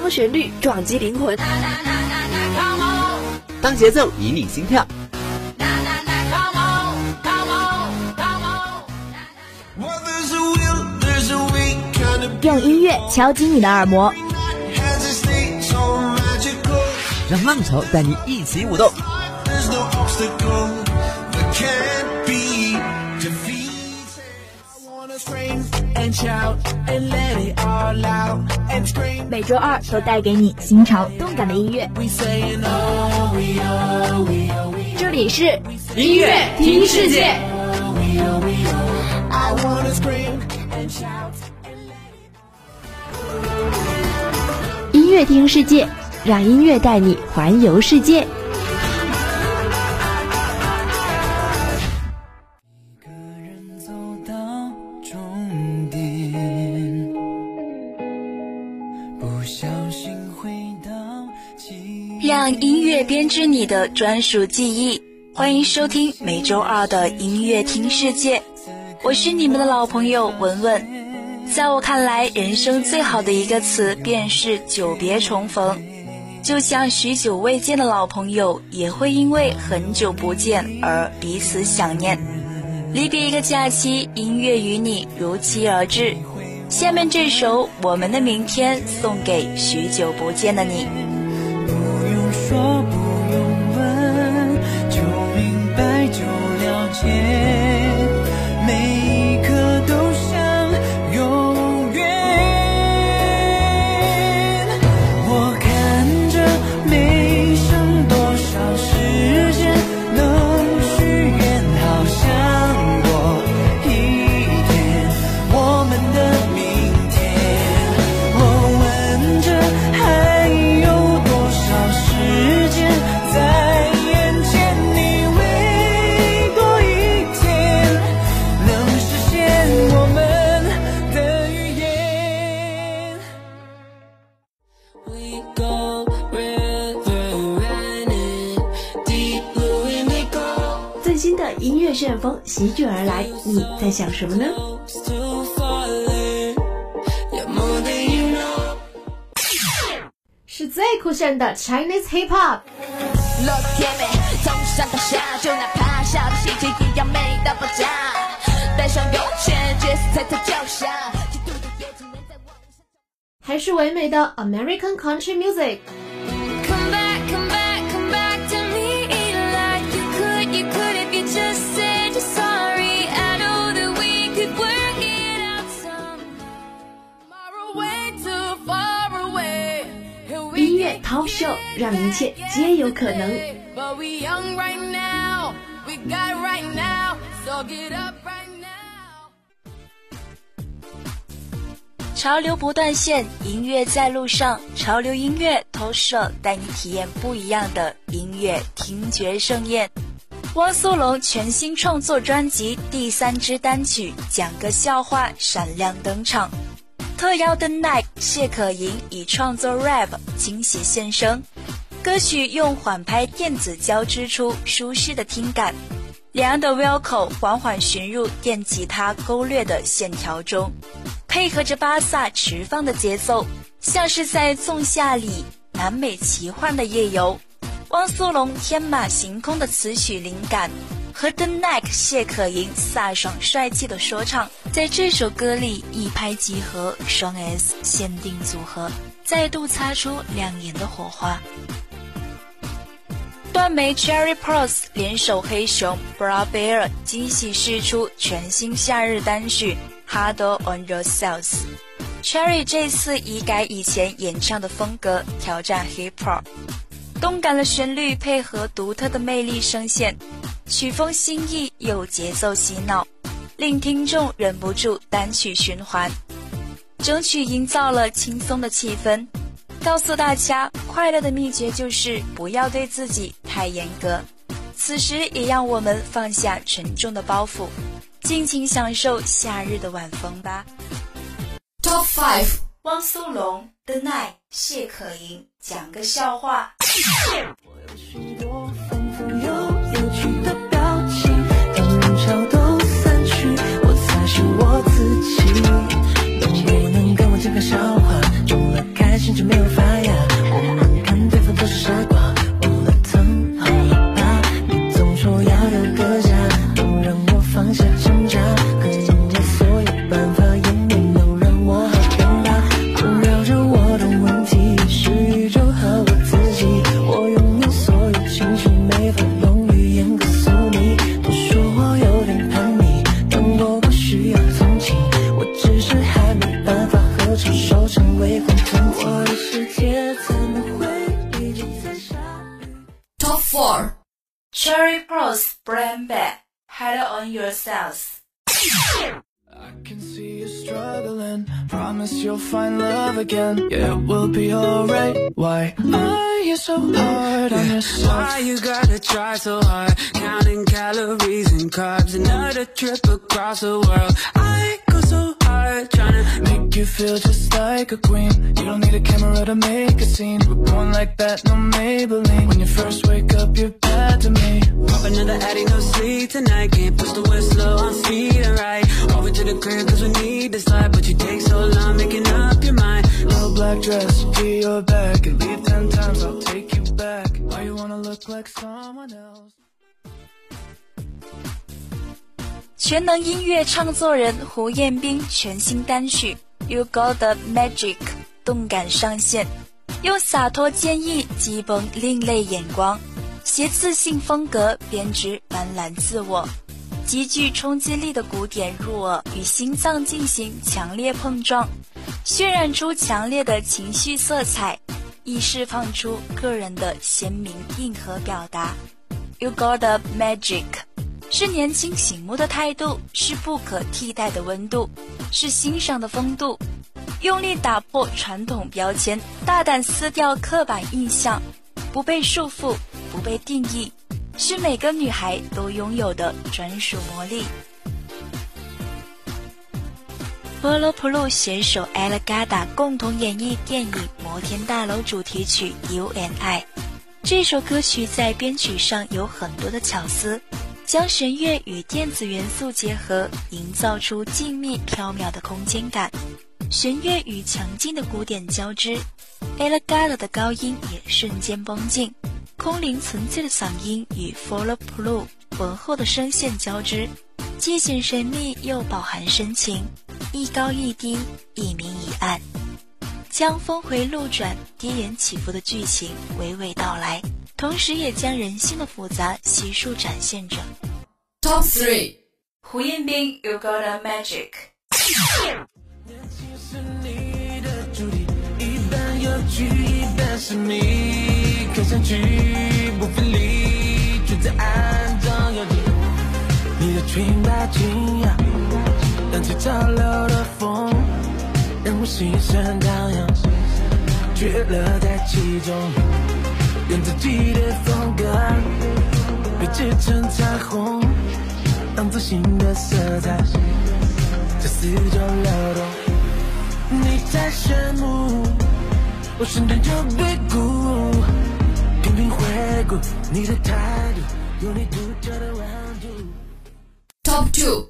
当旋律撞击灵魂，当节奏引领心跳，用音乐敲击你的耳膜，让浪潮带你一起舞动。每周二都带给你新潮动感的音乐。这里是音乐听世界。音乐听世界，让音乐带你环游世界。音乐编织你的专属记忆。欢迎收听每周二的音乐听世界，我是你们的老朋友文文。在我看来，人生最好的一个词便是久别重逢。就像许久未见的老朋友，也会因为很久不见而彼此想念。离别一个假期，音乐与你如期而至。下面这首《我们的明天》送给许久不见的你。想什么呢？是最酷炫的 Chinese Hip Hop。还是唯美的 American Country Music。Show 让一切皆有可能。潮流不断线，音乐在路上。潮流音乐 Talk Show 带你体验不一样的音乐听觉盛宴。汪苏泷全新创作专辑第三支单曲《讲个笑话》闪亮登场。特邀登奈谢可寅以创作 rap 惊喜现身，歌曲用缓拍电子交织出舒适的听感，两岸的 vocal 缓缓旋入电吉他勾勒的线条中，配合着巴萨持放的节奏，像是在仲夏里南美奇幻的夜游。汪苏泷天马行空的词曲灵感。和 The Neck 谢可寅飒爽帅气的说唱，在这首歌里一拍即合，双 S 限定组合再度擦出亮眼的火花。断眉 Cherry Pros 联手黑熊 Bra Bear 惊喜释出全新夏日单曲 Hard on Yourselves。Cherry 这次以改以前演唱的风格，挑战 Hip Hop，动感的旋律配合独特的魅力声线。曲风新意有节奏洗脑，令听众忍不住单曲循环。整曲营造了轻松的气氛，告诉大家快乐的秘诀就是不要对自己太严格。此时也让我们放下沉重的包袱，尽情享受夏日的晚风吧。Top Five：汪苏泷、The Night、谢可寅，讲个笑话。个笑话？除了开心就没有烦 Why are you so hard on yourself? Why you gotta try so hard? Counting calories and carbs. Another trip across the world. I go so hard trying to Make you feel just like a queen. You don't need a camera to make a scene. We're born like that, no Maybelline. When you first wake up, you're bad to me. pop another addy, no sleep tonight. Can't push the whistle on speed and right. Over to the crib cause we need this life. But you take so long making up your mind. Little black dress, be your back. And leave ten times, I'll take you back. Why you wanna look like someone else? 全能音乐唱作人胡彦斌全新单曲《You Got the Magic》动感上线，用洒脱坚毅击崩另类眼光，携自信风格编织斑斓自我，极具冲击力的鼓点入耳，与心脏进行强烈碰撞，渲染出强烈的情绪色彩，亦释放出个人的鲜明硬核表达。You Got the Magic。是年轻醒目的态度，是不可替代的温度，是欣赏的风度。用力打破传统标签，大胆撕掉刻板印象，不被束缚，不被定义，是每个女孩都拥有的专属魔力。波罗普鲁携手 Ella Gada 共同演绎电影《摩天大楼》主题曲《U N I》。这首歌曲在编曲上有很多的巧思。将弦乐与电子元素结合，营造出静谧飘渺的空间感。弦乐与强劲的鼓点交织 e l a g a l a 的高音也瞬间绷紧，空灵纯粹的嗓音与 Follow Blue 浑厚的声线交织，既显神秘又饱含深情，一高一低，一明一暗，将峰回路转、跌宕起伏的剧情娓娓道来。同时也将人性的复杂悉数展现着。Top three，胡彦斌，You Got a Magic。你的主题，一半有趣，一半神秘，看上去不费力，却在暗中有你。你的裙摆轻摇，荡起潮流的风，让我心神荡漾，却乐在其中。用自己的风格被织成彩虹，当自信的色彩在四周流动。你在炫目，我瞬间就被鼓舞，频频回顾你的态度，有你独特的温度。Top two，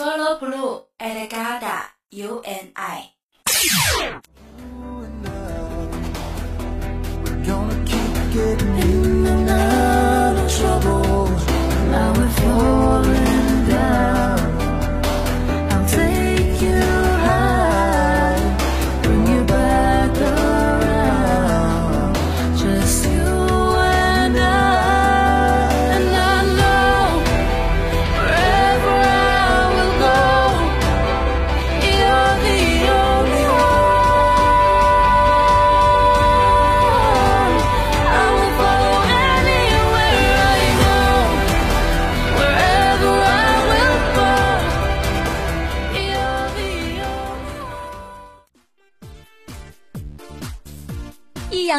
Follow Blue and Gada, you and I. You and I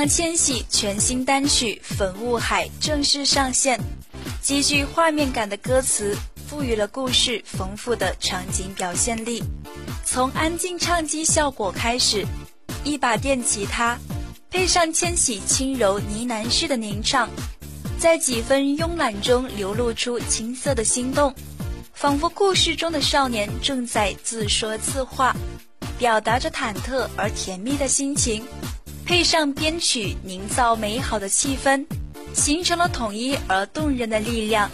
千玺全新单曲《粉雾海》正式上线，极具画面感的歌词赋予了故事丰富的场景表现力。从安静唱机效果开始，一把电吉他，配上千玺轻柔呢喃式的吟唱，在几分慵懒中流露出青涩的心动，仿佛故事中的少年正在自说自话，表达着忐忑而甜蜜的心情。配上编曲，营造美好的气氛，形成了统一而动人的力量。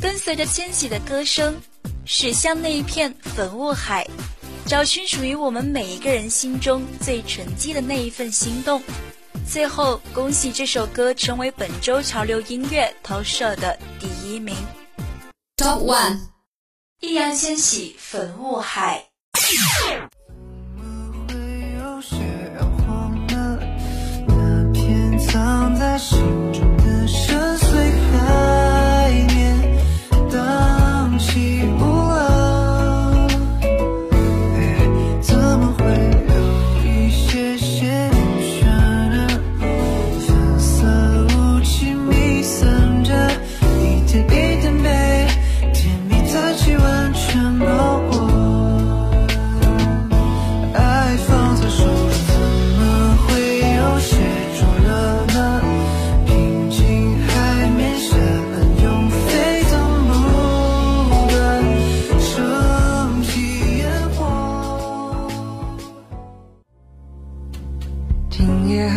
跟随着千玺的歌声，驶向那一片粉雾海，找寻属于我们每一个人心中最纯净的那一份心动。最后，恭喜这首歌成为本周潮流音乐投射的第一名。Top one，易烊千玺《粉雾海》。藏在心中的深邃海。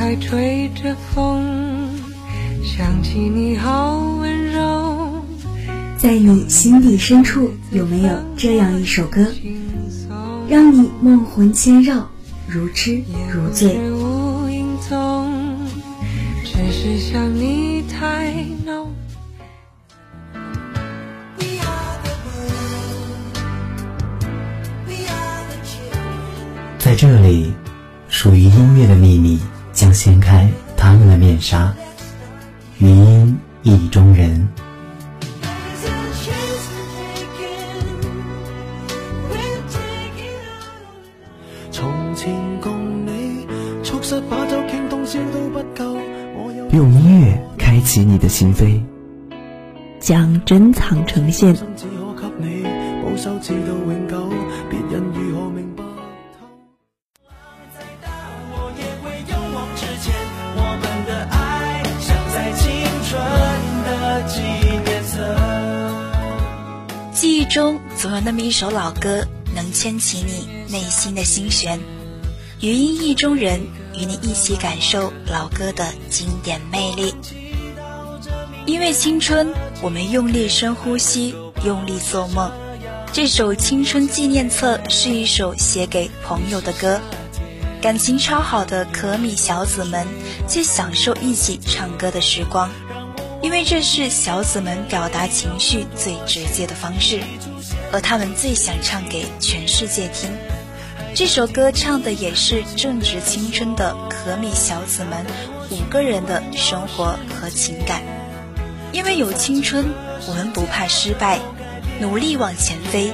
还吹着风，想起你好温柔。在你心底深处，有没有这样一首歌，让你梦魂牵绕，如痴如醉？只是想你太浓。在这里，们的面纱。余音意中人。用音乐开启你的心扉，将珍藏呈现。总有那么一首老歌，能牵起你内心的心弦。余音意中人，与你一起感受老歌的经典魅力。因为青春，我们用力深呼吸，用力做梦。这首青春纪念册是一首写给朋友的歌，感情超好的可米小子们，既享受一起唱歌的时光。因为这是小子们表达情绪最直接的方式，而他们最想唱给全世界听。这首歌唱的也是正值青春的可米小子们五个人的生活和情感。因为有青春，我们不怕失败，努力往前飞。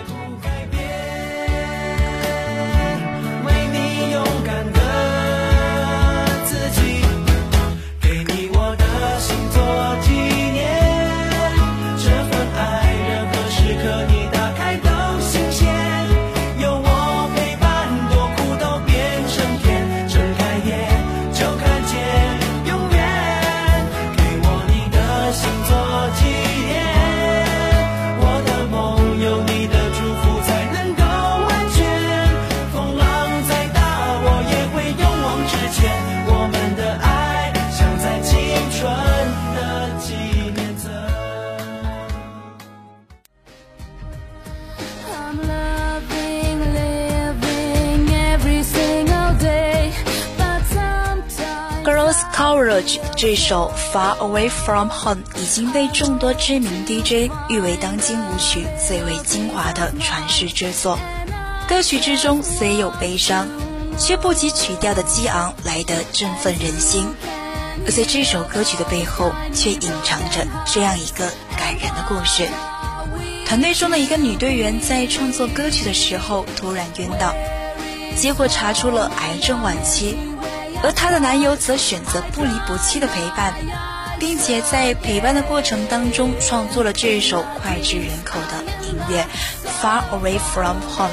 Courage 这首 Far Away From Home 已经被众多知名 DJ 誉为当今舞曲最为精华的传世之作。歌曲之中虽有悲伤，却不及曲调的激昂来得振奋人心。而在这首歌曲的背后，却隐藏着这样一个感人的故事：团队中的一个女队员在创作歌曲的时候突然晕倒，结果查出了癌症晚期。而她的男友则选择不离不弃的陪伴，并且在陪伴的过程当中创作了这一首脍炙人口的音乐《Far Away From Home》。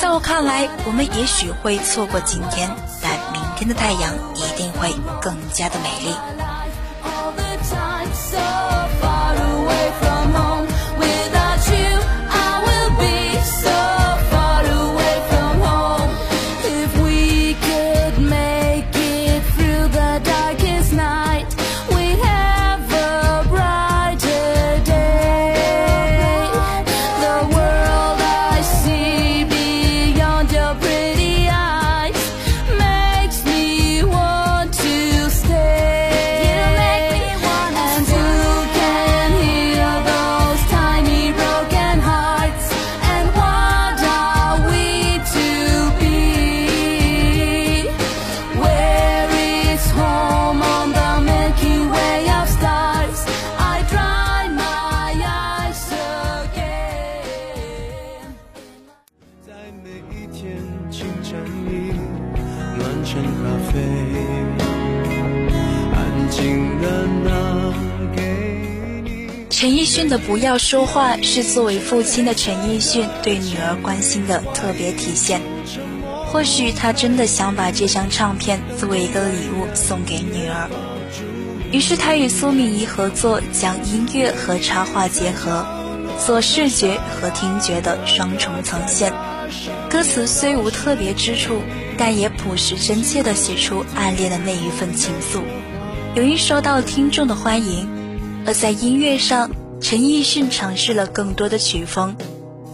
在我看来，我们也许会错过今天，但明天的太阳一定会更加的美丽。的《不要说话》是作为父亲的陈奕迅对女儿关心的特别体现。或许他真的想把这张唱片作为一个礼物送给女儿，于是他与苏敏仪合作，将音乐和插画结合，做视觉和听觉的双重呈现。歌词虽无特别之处，但也朴实真切地写出暗恋的那一份情愫，由于受到听众的欢迎。而在音乐上，陈奕迅尝试了更多的曲风，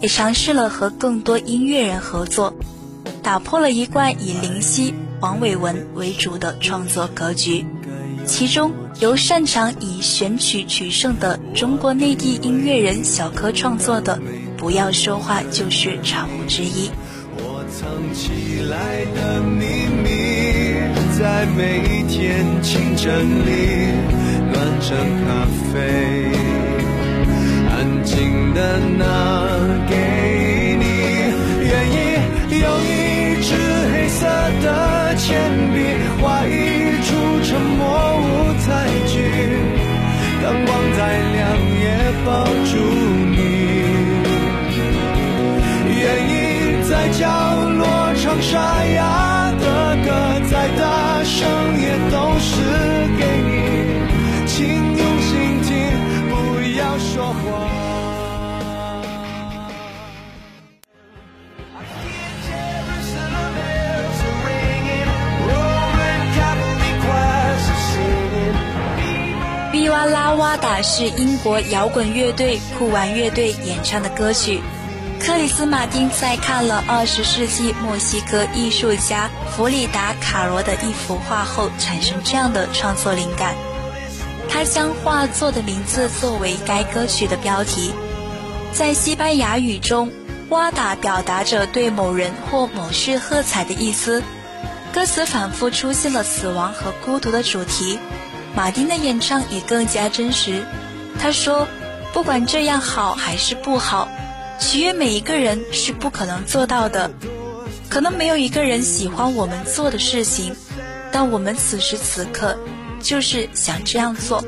也尝试了和更多音乐人合作，打破了一贯以林夕、黄伟文为主的创作格局。其中，由擅长以选曲取胜的中国内地音乐人小柯创作的《不要说话》就是产物之一。我藏起来的秘密，在每一天清晨里暖成咖啡，安静的拿给你。愿意用一支黑色的铅笔画一出沉默舞台剧，灯光再亮也抱住你。愿意在角落唱沙哑的歌，再大声也都是给你，请用心听，不要说谎。达是英国摇滚乐队酷玩乐队演唱的歌曲。克里斯·马丁在看了二十世纪墨西哥艺术家弗里达·卡罗的一幅画后，产生这样的创作灵感。他将画作的名字作为该歌曲的标题。在西班牙语中，“哇达”表达着对某人或某事喝彩的意思。歌词反复出现了死亡和孤独的主题。马丁的演唱也更加真实。他说：“不管这样好还是不好。”取悦每一个人是不可能做到的，可能没有一个人喜欢我们做的事情，但我们此时此刻就是想这样做。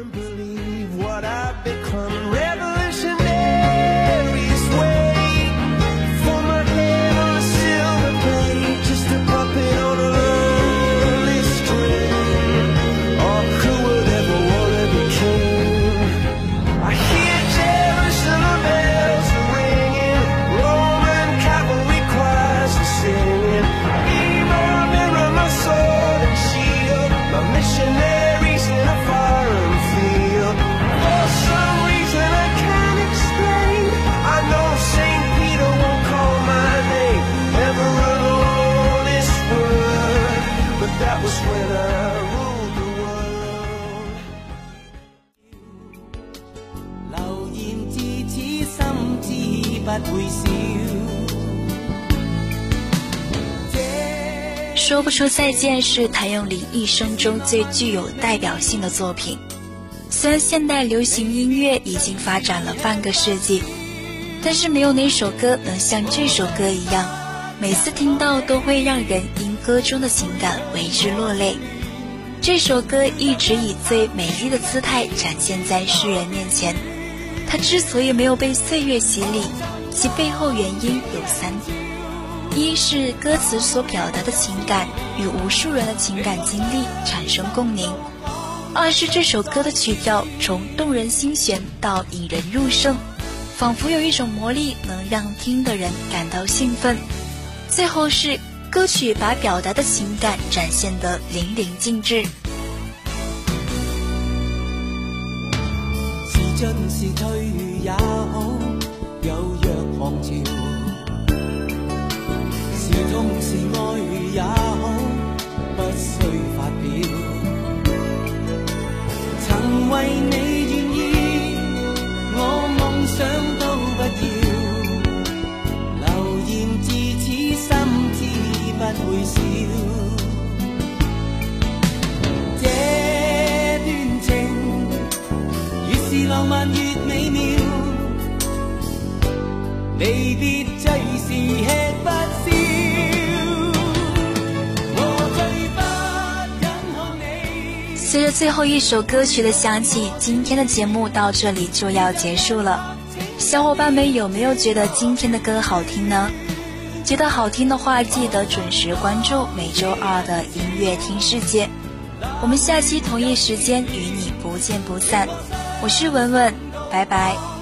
说不出再见是谭咏麟一生中最具有代表性的作品。虽然现代流行音乐已经发展了半个世纪，但是没有哪首歌能像这首歌一样，每次听到都会让人因歌中的情感为之落泪。这首歌一直以最美丽的姿态展现在世人面前。它之所以没有被岁月洗礼，其背后原因有三。一是歌词所表达的情感与无数人的情感经历产生共鸣；二是这首歌的曲调从动人心弦到引人入胜，仿佛有一种魔力能让听的人感到兴奋；最后是歌曲把表达的情感展现得淋漓尽致。是进是退也好，有若狂潮。痛是爱也好，不需发表。曾为你愿意，我梦想都不要。流言自此心知不会少。这段情越是浪漫越美妙，离别最是吃不消。随着最后一首歌曲的响起，今天的节目到这里就要结束了。小伙伴们有没有觉得今天的歌好听呢？觉得好听的话，记得准时关注每周二的音乐听世界。我们下期同一时间与你不见不散。我是文文，拜拜。